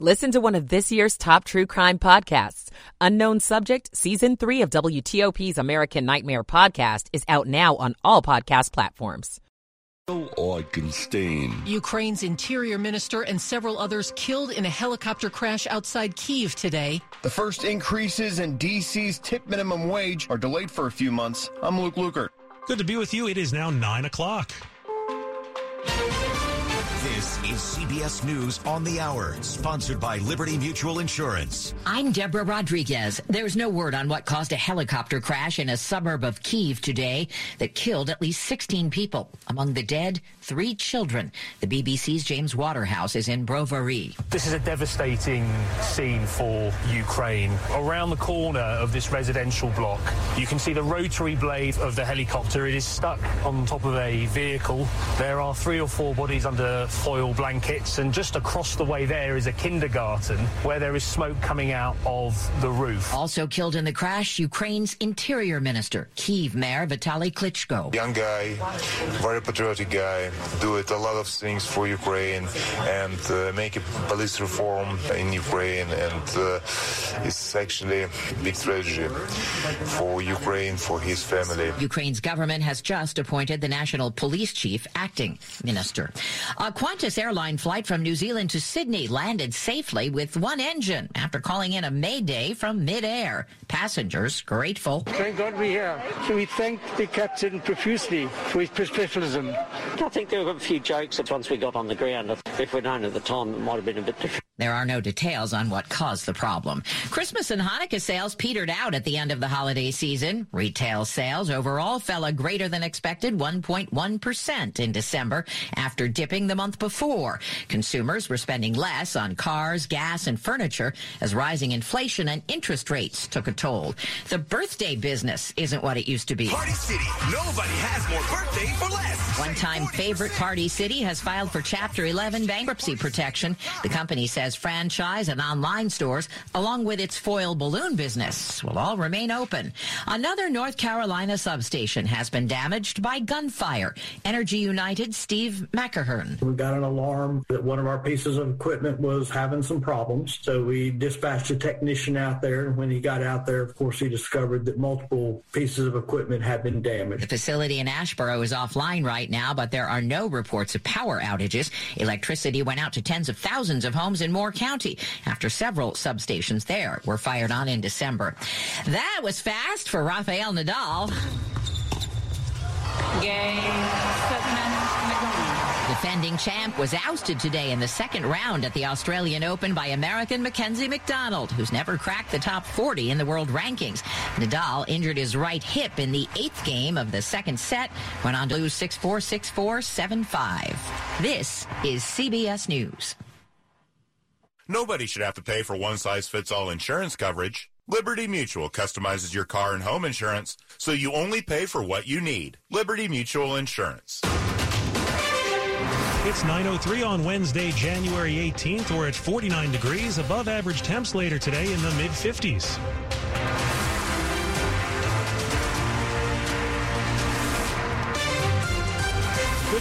Listen to one of this year's top true crime podcasts. Unknown Subject, Season 3 of WTOP's American Nightmare podcast is out now on all podcast platforms. Augenstein. Ukraine's interior minister and several others killed in a helicopter crash outside Kiev today. The first increases in D.C.'s tip minimum wage are delayed for a few months. I'm Luke Lukert. Good to be with you. It is now 9 o'clock. This is CBS News on the Hour, sponsored by Liberty Mutual Insurance. I'm Deborah Rodriguez. There's no word on what caused a helicopter crash in a suburb of Kiev today that killed at least 16 people. Among the dead, three children. The BBC's James Waterhouse is in Brovary. This is a devastating scene for Ukraine. Around the corner of this residential block, you can see the rotary blade of the helicopter. It is stuck on top of a vehicle. There are three or four bodies under foil blankets, and just across the way there is a kindergarten where there is smoke coming out of the roof. Also killed in the crash, Ukraine's interior minister, Kiev Mayor Vitaly Klitschko. Young guy, very patriotic guy, do it a lot of things for Ukraine and uh, make a police reform in Ukraine, and uh, it's actually a big tragedy for Ukraine, for his family. Ukraine's government has just appointed the national police chief acting minister. A Qantas airline flight from New Zealand to Sydney landed safely with one engine after calling in a mayday from midair. Passengers grateful. Thank God we're here. So we thank the captain profusely for his professionalism. I think there were a few jokes that once we got on the ground, if we'd known at the time, it might have been a bit different. There are no details on what caused the problem. Christmas and Hanukkah sales petered out at the end of the holiday season. Retail sales overall fell a greater than expected 1.1% in December after dipping the month before. Consumers were spending less on cars, gas, and furniture as rising inflation and interest rates took a toll. The birthday business isn't what it used to be. Party City. Nobody has more birthday for less. One-time favorite Party City has filed for Chapter 11 bankruptcy protection. The company says franchise and online stores, along with its foil balloon business, will all remain open. Another North Carolina substation has been damaged by gunfire. Energy United Steve McAhern. We got an alarm that one of our pieces of equipment was having some problems. So we dispatched a technician out there. And when he got out there, of course, he discovered that multiple pieces of equipment had been damaged. The facility in Asheboro is offline right now, but there are no reports of power outages. Electricity went out to tens of thousands of homes in Moore County after several substations there were fired on in December. That was fast for Rafael Nadal. Defending champ was ousted today in the second round at the Australian Open by American Mackenzie McDonald, who's never cracked the top 40 in the world rankings. Nadal injured his right hip in the eighth game of the second set, went on to lose 6-4, 6-4, 7-5. This is CBS News. Nobody should have to pay for one size fits all insurance coverage. Liberty Mutual customizes your car and home insurance so you only pay for what you need. Liberty Mutual Insurance. It's 9.03 on Wednesday, January 18th. We're at 49 degrees, above average temps later today in the mid 50s.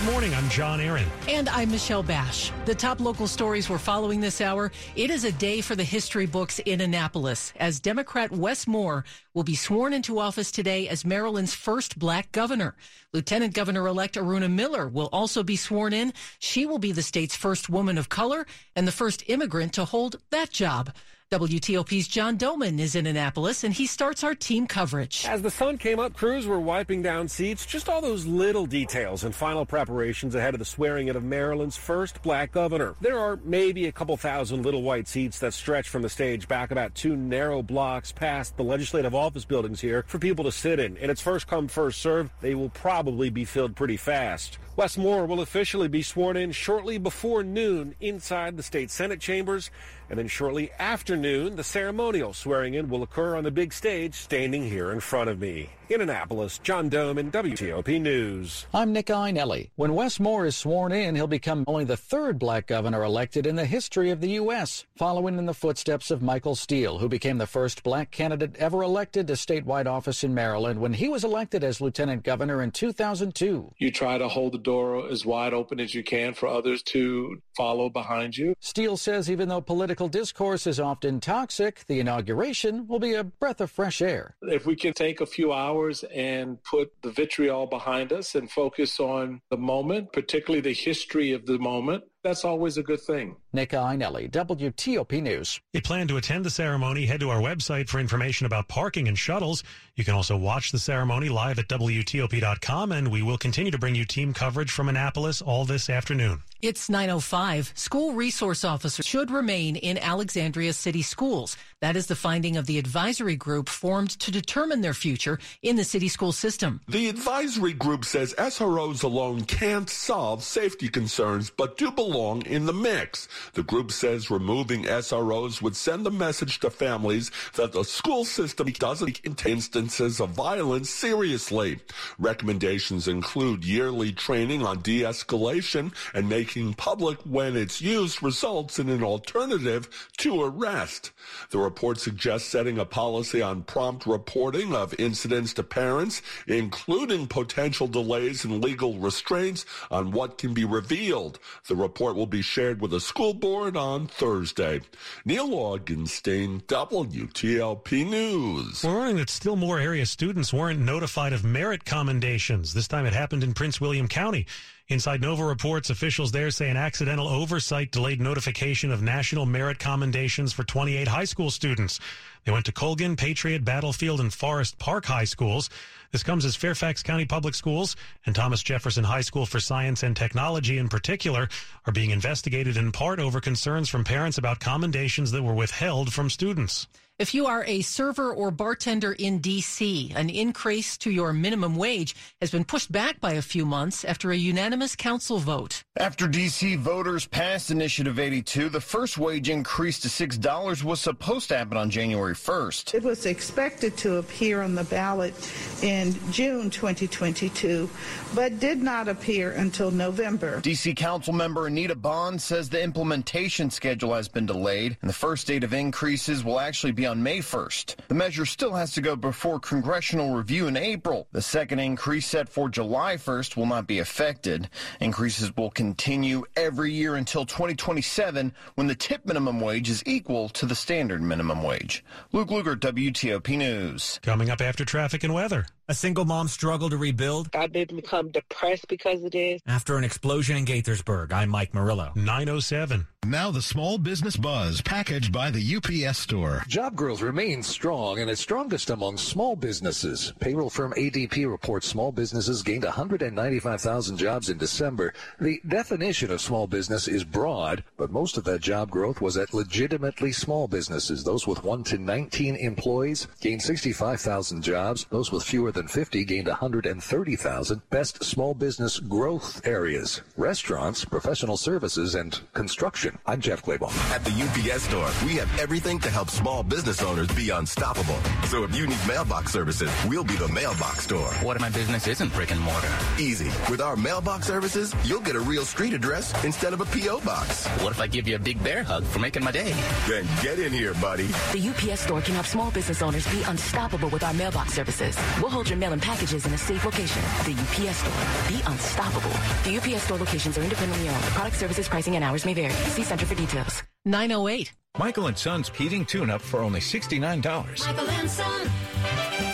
Good morning. I'm John Aaron. And I'm Michelle Bash. The top local stories we're following this hour. It is a day for the history books in Annapolis as Democrat Wes Moore will be sworn into office today as Maryland's first black governor. Lieutenant Governor elect Aruna Miller will also be sworn in. She will be the state's first woman of color and the first immigrant to hold that job. WTOP's John Domen is in Annapolis, and he starts our team coverage. As the sun came up, crews were wiping down seats. Just all those little details and final preparations ahead of the swearing in of Maryland's first black governor. There are maybe a couple thousand little white seats that stretch from the stage back about two narrow blocks past the legislative office buildings here for people to sit in. And it's first come, first serve. They will probably be filled pretty fast. Wes Moore will officially be sworn in shortly before noon inside the state Senate chambers. And then shortly after noon, the ceremonial swearing in will occur on the big stage standing here in front of me. In Annapolis, John Domen WTOP News. I'm Nick Iannelli. When Wes Moore is sworn in, he'll become only the third black governor elected in the history of the U.S., following in the footsteps of Michael Steele, who became the first black candidate ever elected to statewide office in Maryland when he was elected as lieutenant governor in 2002. You try to hold the door as wide open as you can for others to follow behind you. Steele says even though political discourse is often toxic, the inauguration will be a breath of fresh air. If we can take a few hours and put the vitriol behind us and focus on the moment, particularly the history of the moment, that's always a good thing. Nick Iannelli, WTOP News. If you plan to attend the ceremony, head to our website for information about parking and shuttles. You can also watch the ceremony live at WTOP.com, and we will continue to bring you team coverage from Annapolis all this afternoon. It's 905. School resource officers should remain in Alexandria City Schools. That is the finding of the advisory group formed to determine their future in the city school system. The advisory group says SROs alone can't solve safety concerns, but do belong in the mix. The group says removing SROs would send a message to families that the school system doesn't take instances of violence seriously. Recommendations include yearly training on de-escalation and making public when its use results in an alternative to arrest. The report suggests setting a policy on prompt reporting of incidents to parents, including potential delays and legal restraints on what can be revealed. The report will be shared with the school board on Thursday. Neil Augenstein, WTOP News. We're learning that still more area students weren't notified of merit commendations. This time it happened in Prince William County. Inside Nova reports, officials there say an accidental oversight delayed notification of national merit commendations for 28 high school students. They went to Colgan, Patriot, Battlefield, and Forest Park high schools. This comes as Fairfax County Public Schools and Thomas Jefferson High School for Science and Technology in particular are being investigated in part over concerns from parents about commendations that were withheld from students. If you are a server or bartender in D.C., an increase to your minimum wage has been pushed back by a few months after a unanimous council vote. After D.C. voters passed Initiative 82, the first wage increase to $6 was supposed to happen on January 1st. It was expected to appear on the ballot in June 2022, but did not appear until November. D.C. Council member Anita Bond says the implementation schedule has been delayed, and the first date of increases will actually be on May 1st. The measure still has to go before congressional review in April. The second increase set for July 1st will not be affected. Increases will continue every year until 2027 when the tip minimum wage is equal to the standard minimum wage. Luke Lukert, WTOP News. Coming up after traffic and weather. A single mom struggled to rebuild. I didn't become depressed because of this. After an explosion in Gaithersburg, I'm Mike Murillo. 907. Now the small business buzz packaged by the UPS store. Job growth remains strong and it's strongest among small businesses. Payroll firm ADP reports small businesses gained 195,000 jobs in December. The definition of small business is broad, but most of that job growth was at legitimately small businesses. Those with 1 to 19 employees gained 65,000 jobs. Those with fewer than 50 gained 130,000. Best small business growth areas, restaurants, professional services, and construction. I'm Jeff Claiborne. At the UPS store, we have everything to help small business owners be unstoppable. So if you need mailbox services, we'll be the mailbox store. What if my business isn't brick and mortar? Easy. With our mailbox services, you'll get a real street address instead of a P.O. box. What if I give you a big bear hug for making my day? Then get in here, buddy. The UPS store can help small business owners be unstoppable with our mailbox services. We'll hold your mail and packages in a safe location. The UPS store. Be unstoppable. The UPS store locations are independently owned. Product services, pricing, and hours may vary. See Center for details. 908. Michael and Son's heating tune-up for only $69. Michael and Son.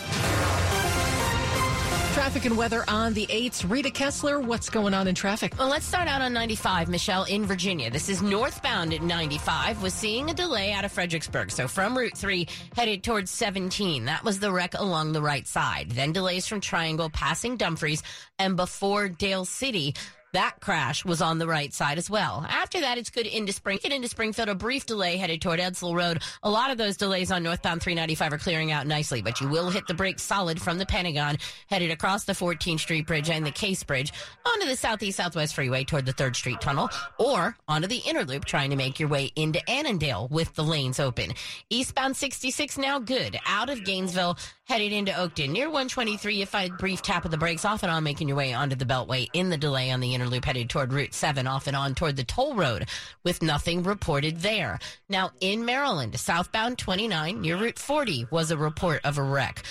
Traffic and weather on the 8th. Rita Kessler, what's going on in traffic? Well, let's start out on 95, Michelle, in Virginia. This is northbound at 95, was seeing a delay out of Fredericksburg. So from Route 3, headed towards 17. That was the wreck along the right side. Then delays from Triangle, passing Dumfries, and before Dale City. That crash was on the right side as well. After that, it's good into Spring. Get into Springfield, a brief delay headed toward Edsall Road. A lot of those delays on northbound 395 are clearing out nicely, but you will hit the brakes solid from the Pentagon, headed across the 14th Street Bridge and the Case Bridge onto the Southeast Southwest Freeway toward the 3rd Street Tunnel, or onto the inner loop trying to make your way into Annandale with the lanes open. Eastbound 66 now good. Out of Gainesville, headed into Oakton. Near 123, you find brief tap of the brakes off and on making your way onto the Beltway in the delay on the inner loop headed toward Route 7 off and on toward the toll road with nothing reported there. Now in Maryland, southbound 29 near Route 40 was a report of a wreck.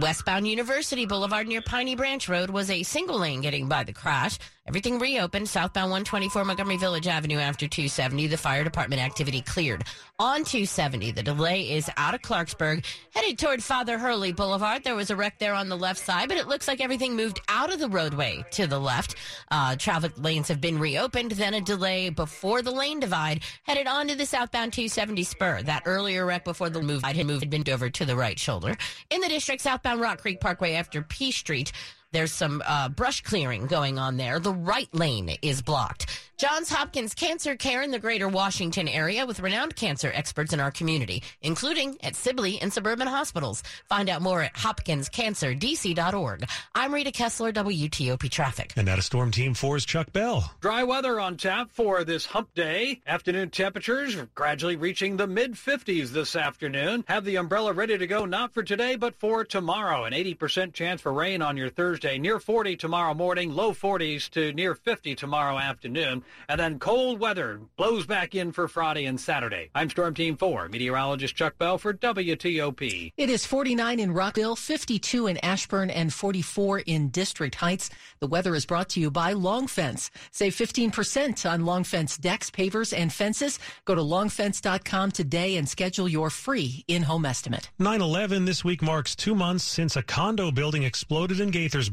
Westbound University Boulevard near Piney Branch Road was a single lane getting by the crash. Everything reopened. Southbound 124 Montgomery Village Avenue after 270. The fire department activity cleared. On 270, the delay is out of Clarksburg, headed toward Father Hurley Boulevard. There was a wreck there on the left side, but it looks like everything moved out of the roadway to the left. Uh, traffic lanes have been reopened. Then a delay before the lane divide, headed onto the southbound 270 spur. That earlier wreck before the move had moved had been over to the right shoulder. In the district, southbound Rock Creek Parkway after P Street. There's some uh, brush clearing going on there. The right lane is blocked. Johns Hopkins Cancer Care in the greater Washington area with renowned cancer experts in our community, including at Sibley and suburban hospitals. Find out more at hopkinscancerdc.org. I'm Rita Kessler, WTOP Traffic. And at a Storm Team 4's Chuck Bell. Dry weather on tap for this hump day. Afternoon temperatures gradually reaching the mid 50s this afternoon. Have the umbrella ready to go, not for today, but for tomorrow. An 80% chance for rain on your Thursday. Near 40 tomorrow morning, low 40s to near 50 tomorrow afternoon. And then cold weather blows back in for Friday and Saturday. I'm Storm Team 4, meteorologist Chuck Bell for WTOP. It is 49 in Rockville, 52 in Ashburn, and 44 in District Heights. The weather is brought to you by Long Fence. Save 15% on Long Fence decks, pavers, and fences. Go to longfence.com today and schedule your free in-home estimate. 9-11 this week marks two months since a condo building exploded in Gaithersburg.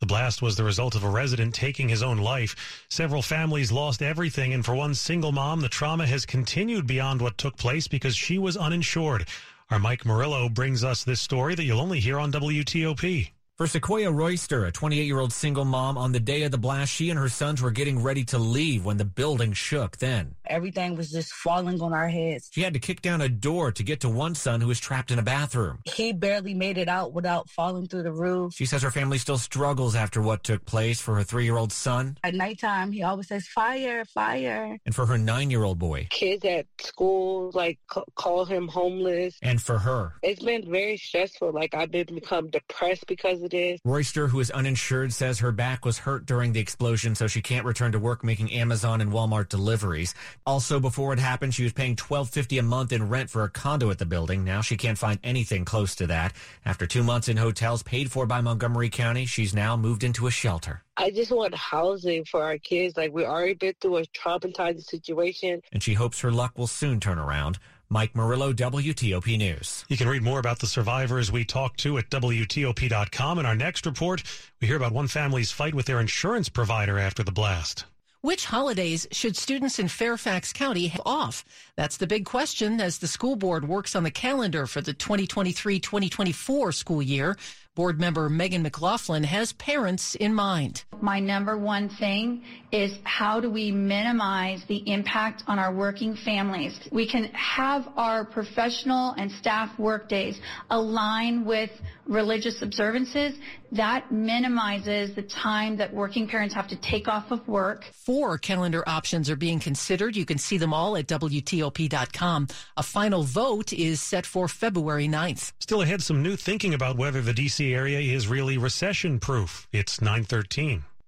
The blast was the result of a resident taking his own life. Several families lost everything, and for one single mom, the trauma has continued beyond what took place because she was uninsured. Our Mike Murillo brings us this story that you'll only hear on WTOP. For Sequoia Royster, a 28 year old single mom, on the day of the blast, she and her sons were getting ready to leave when the building shook. Then everything was just falling on our heads. She had to kick down a door to get to one son who was trapped in a bathroom. He barely made it out without falling through the roof. She says her family still struggles after what took place for her three year old son. At nighttime, he always says, Fire, fire. And for her nine year old boy. Kids at school, like, call him homeless. And for her. It's been very stressful. Like, I've been become depressed because Royster, who is uninsured, says her back was hurt during the explosion, so she can't return to work making Amazon and Walmart deliveries. Also, before it happened, she was paying twelve fifty a month in rent for a condo at the building. Now she can't find anything close to that. After two months in hotels paid for by Montgomery County, she's now moved into a shelter. I just want housing for our kids. Like we already been through a traumatizing situation. And she hopes her luck will soon turn around. Mike Murillo, WTOP News. You can read more about the survivors we talked to at WTOP.com. In our next report, we hear about one family's fight with their insurance provider after the blast. Which holidays should students in Fairfax County have off? That's the big question as the school board works on the calendar for the 2023 2024 school year. Board member Megan McLaughlin has parents in mind. My number one thing is how do we minimize the impact on our working families? We can have our professional and staff work days align with religious observances. That minimizes the time that working parents have to take off of work. Four calendar options are being considered. You can see them all at A final vote is set for February 9th. Still ahead, some new thinking about whether the D.C area is really recession proof. It's 913.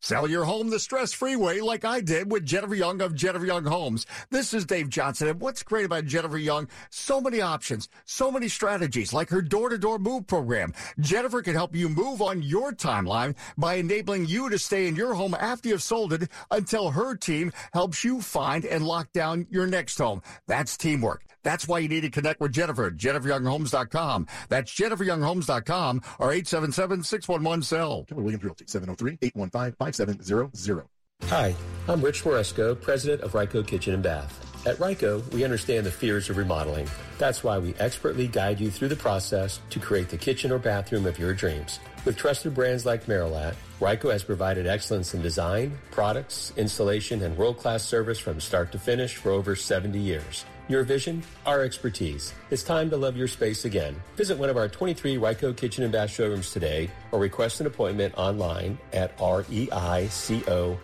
Sell your home the stress-free way like I did with Jennifer Young of Jennifer Young Homes. This is Dave Johnson, and what's great about Jennifer Young, so many options, so many strategies, like her door-to-door move program. Jennifer can help you move on your timeline by enabling you to stay in your home after you've sold it until her team helps you find and lock down your next home. That's teamwork. That's why you need to connect with Jennifer. JenniferYoungHomes.com. That's JenniferYoungHomes.com or 877-611-SELL. Keller Williams Realty, 703-815-5700. Hi, I'm Rich Moresco, president of Reico Kitchen and Bath. At Reico, we understand the fears of remodeling. That's why we expertly guide you through the process to create the kitchen or bathroom of your dreams. With trusted brands like Merillat, Reico has provided excellence in design, products, installation, and world-class service from start to finish for over 70 years. Your vision, our expertise. It's time to love your space again. Visit one of our 23 Reico Kitchen and Bath showrooms today or request an appointment online at reico.com.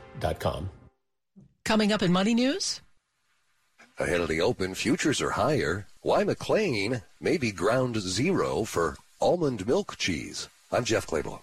Coming up in Money News. Ahead of the Open, futures are higher. Why McLean may be ground zero for almond milk cheese. I'm Jeff Clabaugh.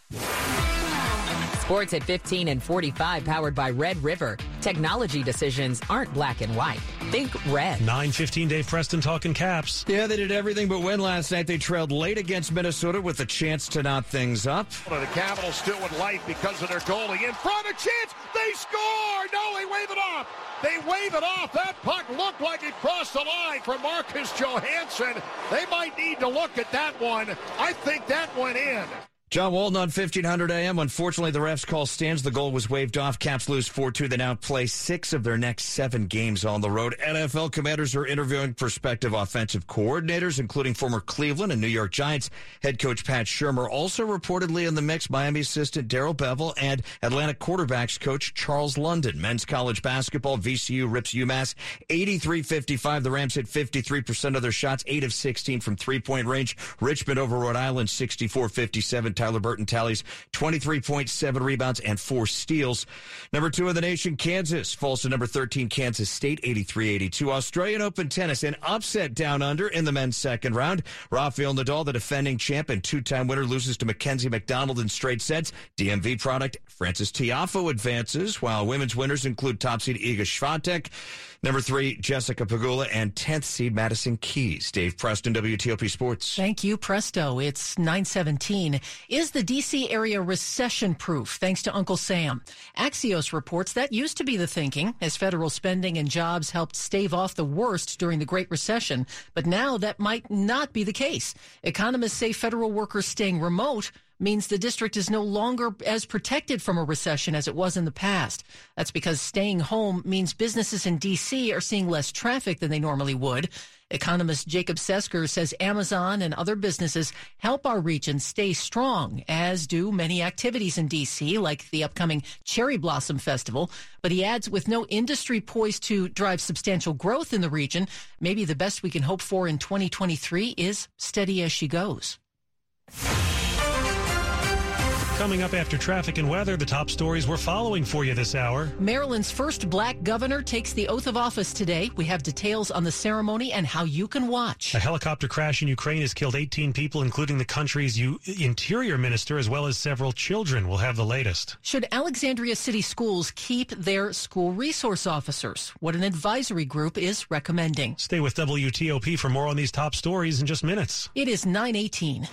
Sports at 15 and 45 powered by Red River. Technology decisions aren't black and white. Think red. 915 Dave Preston talking caps. Yeah, they did everything but win last night. They trailed late against Minnesota with a chance to knot things up. The Capitals still with life because of their goalie. In front, a chance. They score. No, they wave it off. They wave it off. That puck looked like it crossed the line for Marcus Johansson. They might need to look at that one. I think that went in. John Walton on 1500 AM. Unfortunately, the refs call stands. The goal was waved off. Caps lose 4-2. They now play six of their next seven games on the road. NFL commanders are interviewing prospective offensive coordinators, including former Cleveland and New York Giants head coach Pat Shurmur. Also reportedly in the mix, Miami assistant Darrell Bevell and Atlanta quarterbacks coach Charles London. Men's college basketball, VCU rips UMass 83-55. The Rams hit 53% of their shots, 8 of 16 from three-point range. Richmond over Rhode Island 64-57. Tyler Burton tallies 23.7 rebounds and four steals. Number two in the nation, Kansas falls to number 13, Kansas State, 83-82. Australian Open tennis, an upset down under in the men's second round. Rafael Nadal, the defending champ and two-time winner, loses to Mackenzie McDonald in straight sets. DMV product Frances Tiafoe advances, while women's winners include top seed Iga Swiatek. Number three, Jessica Pegula, and 10th seed Madison Keys. Dave Preston, WTOP Sports. Thank you, Presto. It's 917. Is the D.C. area recession proof thanks to Uncle Sam? Axios reports that used to be the thinking as federal spending and jobs helped stave off the worst during the Great Recession. But now that might not be the case. Economists say federal workers staying remote means the district is no longer as protected from a recession as it was in the past. That's because staying home means businesses in D.C. are seeing less traffic than they normally would. Economist Jacob Sesker says Amazon and other businesses help our region stay strong, as do many activities in D.C., like the upcoming Cherry Blossom Festival. But he adds, with no industry poised to drive substantial growth in the region, maybe the best we can hope for in 2023 is steady as she goes. Coming up after traffic and weather, the top stories we're following for you this hour. Maryland's first black governor takes the oath of office today. We have details on the ceremony and how you can watch. A helicopter crash in Ukraine has killed 18 people, including the country's U- interior minister, as well as several children. We'll have the latest. Should Alexandria City Schools keep their school resource officers? What an advisory group is recommending. Stay with WTOP for more on these top stories in just minutes. It is 918.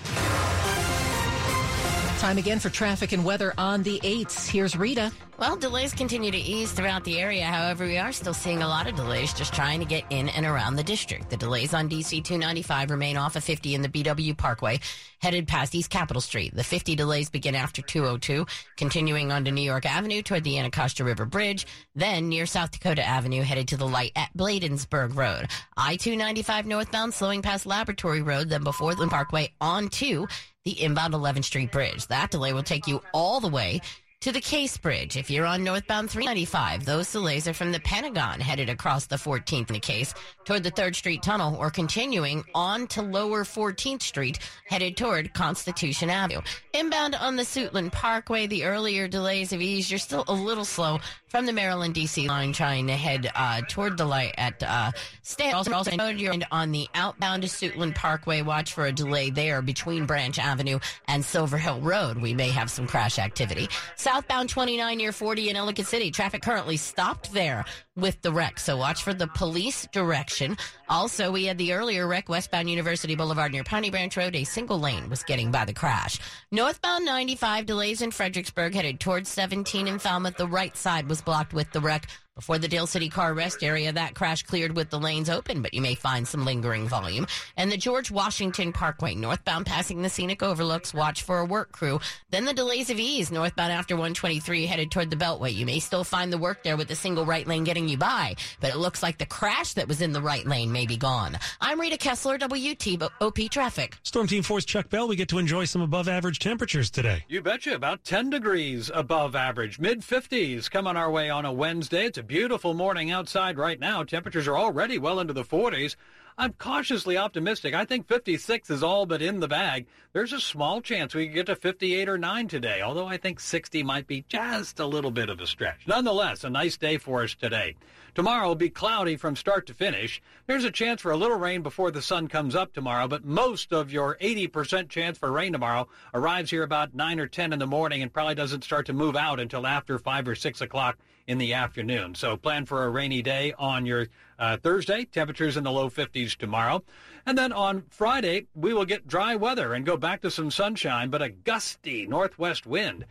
Time again for traffic and weather on the 8s. Here's Rita. Well, delays continue to ease throughout the area. However, we are still seeing a lot of delays just trying to get in and around the district. The delays on DC 295 remain off of 50 in the BW Parkway, headed past East Capitol Street. The 50 delays begin after 202, continuing onto New York Avenue toward the Anacostia River Bridge, then near South Dakota Avenue, headed to the light at Bladensburg Road. I 295 northbound, slowing past Laboratory Road, then before the Parkway on onto the inbound 11th Street Bridge. That delay will take you all the way to the Case Bridge. If you're on northbound 395, those delays are from the Pentagon headed across the 14th in the case toward the 3rd Street Tunnel or continuing on to lower 14th Street headed toward Constitution Avenue. Inbound on the Suitland Parkway, the earlier delays have eased. You're still a little slow from the Maryland DC line trying to head uh, toward the light at uh, Stan. Also, also you're on the outbound to Suitland Parkway. Watch for a delay there between Branch Avenue and Silver Hill Road. We may have some crash activity. Southbound 29 near 40 in Ellicott City. Traffic currently stopped there with the wreck. So watch for the police direction. Also, we had the earlier wreck westbound University Boulevard near Piney Branch Road. A single lane was getting by the crash. Northbound 95 delays in Fredericksburg headed towards 17 in Falmouth. The right side was blocked with the wreck Before the Dale City car rest area, that crash cleared with the lanes open, but you may find some lingering volume. And the George Washington Parkway, northbound passing the scenic overlooks, watch for a work crew. Then the delays of ease, northbound after 123 headed toward the Beltway. You may still find the work there with the single right lane getting you by, but it looks like the crash that was in the right lane may be gone. I'm Rita Kessler, WTOP Traffic. Storm Team 4's Chuck Bell. We get to enjoy some above average temperatures today. You betcha. About 10 degrees above average. Mid 50s coming our way on a Wednesday. It's a beautiful morning outside right now. Temperatures are already well into the 40s. I'm cautiously optimistic. I think 56 is all but in the bag. There's a small chance we could get to 58 or 9 today, although I think 60 might be just a little bit of a stretch. Nonetheless, a nice day for us today. Tomorrow will be cloudy from start to finish. There's a chance for a little rain before the sun comes up tomorrow, but most of your 80% chance for rain tomorrow arrives here about 9 or 10 in the morning and probably doesn't start to move out until after 5 or 6 o'clock in the afternoon. So plan for a rainy day on your uh, Thursday. Temperatures in the low 50s tomorrow. And then on Friday, we will get dry weather and go back to some sunshine, but a gusty northwest wind.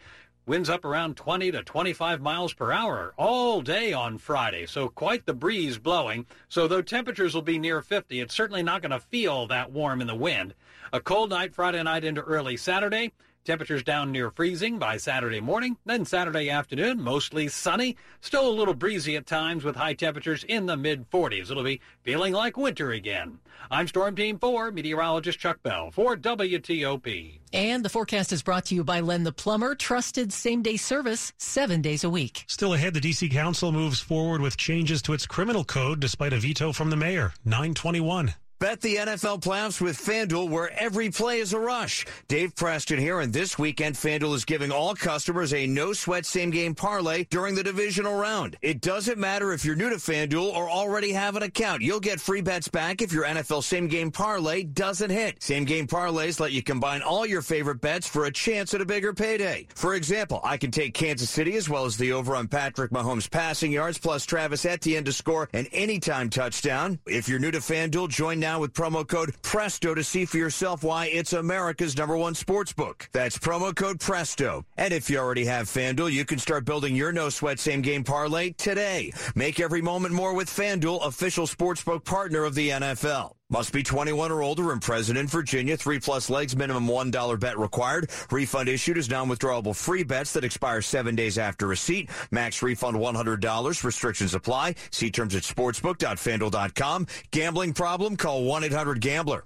Winds up around 20 to 25 miles per hour all day on Friday, so quite the breeze blowing. So though temperatures will be near 50, it's certainly not going to feel that warm in the wind. A cold night Friday night into early Saturday. Temperatures down near freezing by Saturday morning. Then Saturday afternoon, mostly sunny. Still a little breezy at times with high temperatures in the mid 40s. It'll be feeling like winter again. I'm Storm Team 4, meteorologist Chuck Bell for WTOP. And the forecast is brought to you by Len the Plumber, trusted same day service seven days a week. Still ahead, the D.C. Council moves forward with changes to its criminal code despite a veto from the mayor. 921. Bet the NFL playoffs with FanDuel, where every play is a rush. Dave Preston here, and this weekend, FanDuel is giving all customers a no sweat same game parlay during the divisional round. It doesn't matter if you're new to FanDuel or already have an account. You'll get free bets back if your NFL same game parlay doesn't hit. Same game parlays let you combine all your favorite bets for a chance at a bigger payday. For example, I can take Kansas City as well as the over on Patrick Mahomes passing yards plus Travis Etienne to score an anytime touchdown. If you're new to FanDuel, join now now with promo code PRESTO to see for yourself why it's America's number one sports book. That's promo code PRESTO. And if you already have FanDuel, you can start building your no sweat same game parlay today. Make every moment more with FanDuel, official sportsbook partner of the NFL. Must be 21 or older and present in Virginia. Three plus legs, minimum $1 bet required. Refund issued as non-withdrawable free bets that expire seven days after receipt. Max refund $100. Restrictions apply. See terms at sportsbook.fanduel.com. Gambling problem? Call 1-800-GAMBLER.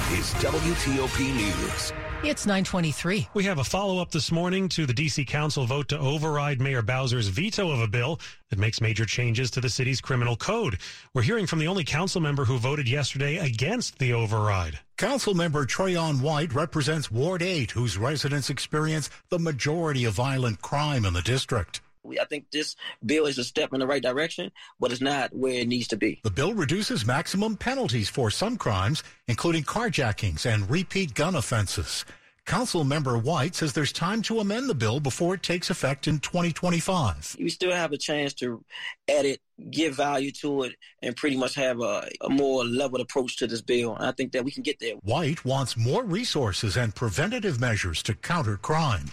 is WTOP News. It's 923. We have a follow up this morning to the D.C. Council vote to override Mayor Bowser's veto of a bill that makes major changes to the city's criminal code. We're hearing from the only council member who voted yesterday against the override. Council member Trayon White represents Ward 8, whose residents experience the majority of violent crime in the district. I think this bill is a step in the right direction, but it's not where it needs to be. The bill reduces maximum penalties for some crimes, including carjackings and repeat gun offenses. Council member White says there's time to amend the bill before it takes effect in 2025. You still have a chance to edit, give value to it, and pretty much have a, a more leveled approach to this bill. And I think that we can get there. White wants more resources and preventative measures to counter crime.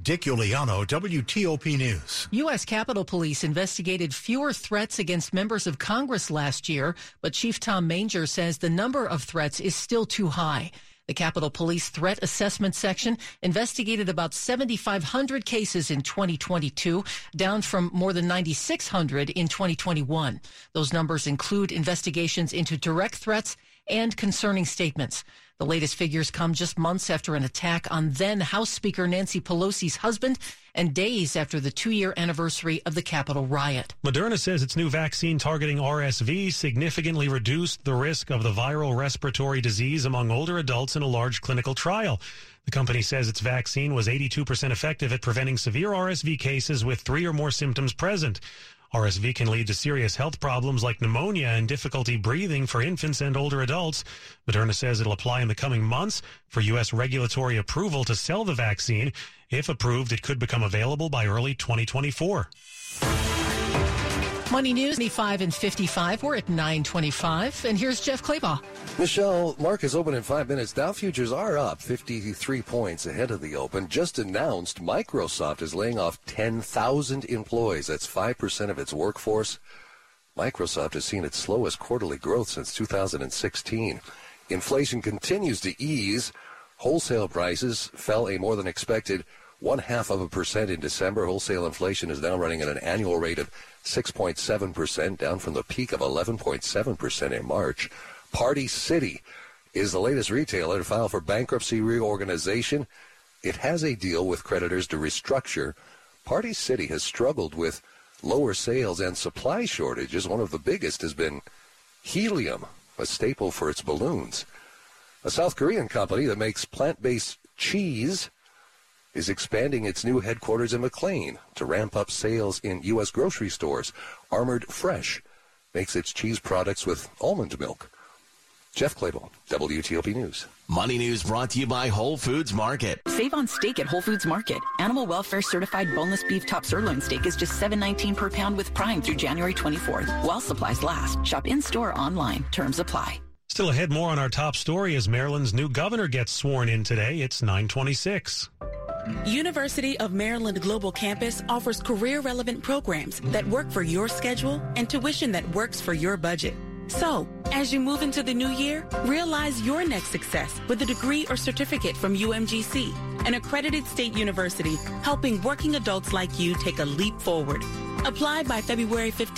Dick Uliano, WTOP News. U.S. Capitol Police investigated fewer threats against members of Congress last year, but Chief Tom Manger says the number of threats is still too high. The Capitol Police Threat Assessment Section investigated about 7,500 cases in 2022, down from more than 9,600 in 2021. Those numbers include investigations into direct threats and concerning statements. The latest figures come just months after an attack on then House Speaker Nancy Pelosi's husband and days after the two year anniversary of the Capitol riot. Moderna says its new vaccine targeting RSV significantly reduced the risk of the viral respiratory disease among older adults in a large clinical trial. The company says its vaccine was 82% effective at preventing severe RSV cases with three or more symptoms present. RSV can lead to serious health problems like pneumonia and difficulty breathing for infants and older adults. Moderna says it'll apply in the coming months for U.S. regulatory approval to sell the vaccine. If approved, it could become available by early 2024. Money News, 25 and 55. We're at 925. And here's Jeff Clabaugh. Michelle, Mark is open in five minutes. Dow futures are up 53 points ahead of the open. Just announced Microsoft is laying off 10,000 employees. That's 5% of its workforce. Microsoft has seen its slowest quarterly growth since 2016. Inflation continues to ease. Wholesale prices fell a more than expected one half of a percent in December. Wholesale inflation is now running at an annual rate of 6.7%, down from the peak of 11.7% in March. Party City is the latest retailer to file for bankruptcy reorganization. It has a deal with creditors to restructure. Party City has struggled with lower sales and supply shortages. One of the biggest has been helium, a staple for its balloons. A South Korean company that makes plant based cheese is expanding its new headquarters in McLean to ramp up sales in U.S. grocery stores. Armored Fresh makes its cheese products with almond milk. Jeff Clabaugh, WTOP News. Money News brought to you by Whole Foods Market. Save on steak at Whole Foods Market. Animal welfare certified boneless beef top sirloin steak is just $7.19 per pound with Prime through January 24th. While supplies last. Shop in store online. Terms apply. Still ahead, more on our top story as Maryland's new governor gets sworn in today. It's 926. University of Maryland Global Campus offers career relevant programs that work for your schedule and tuition that works for your budget. So, as you move into the new year, realize your next success with a degree or certificate from UMGC, an accredited state university helping working adults like you take a leap forward. Apply by February 15th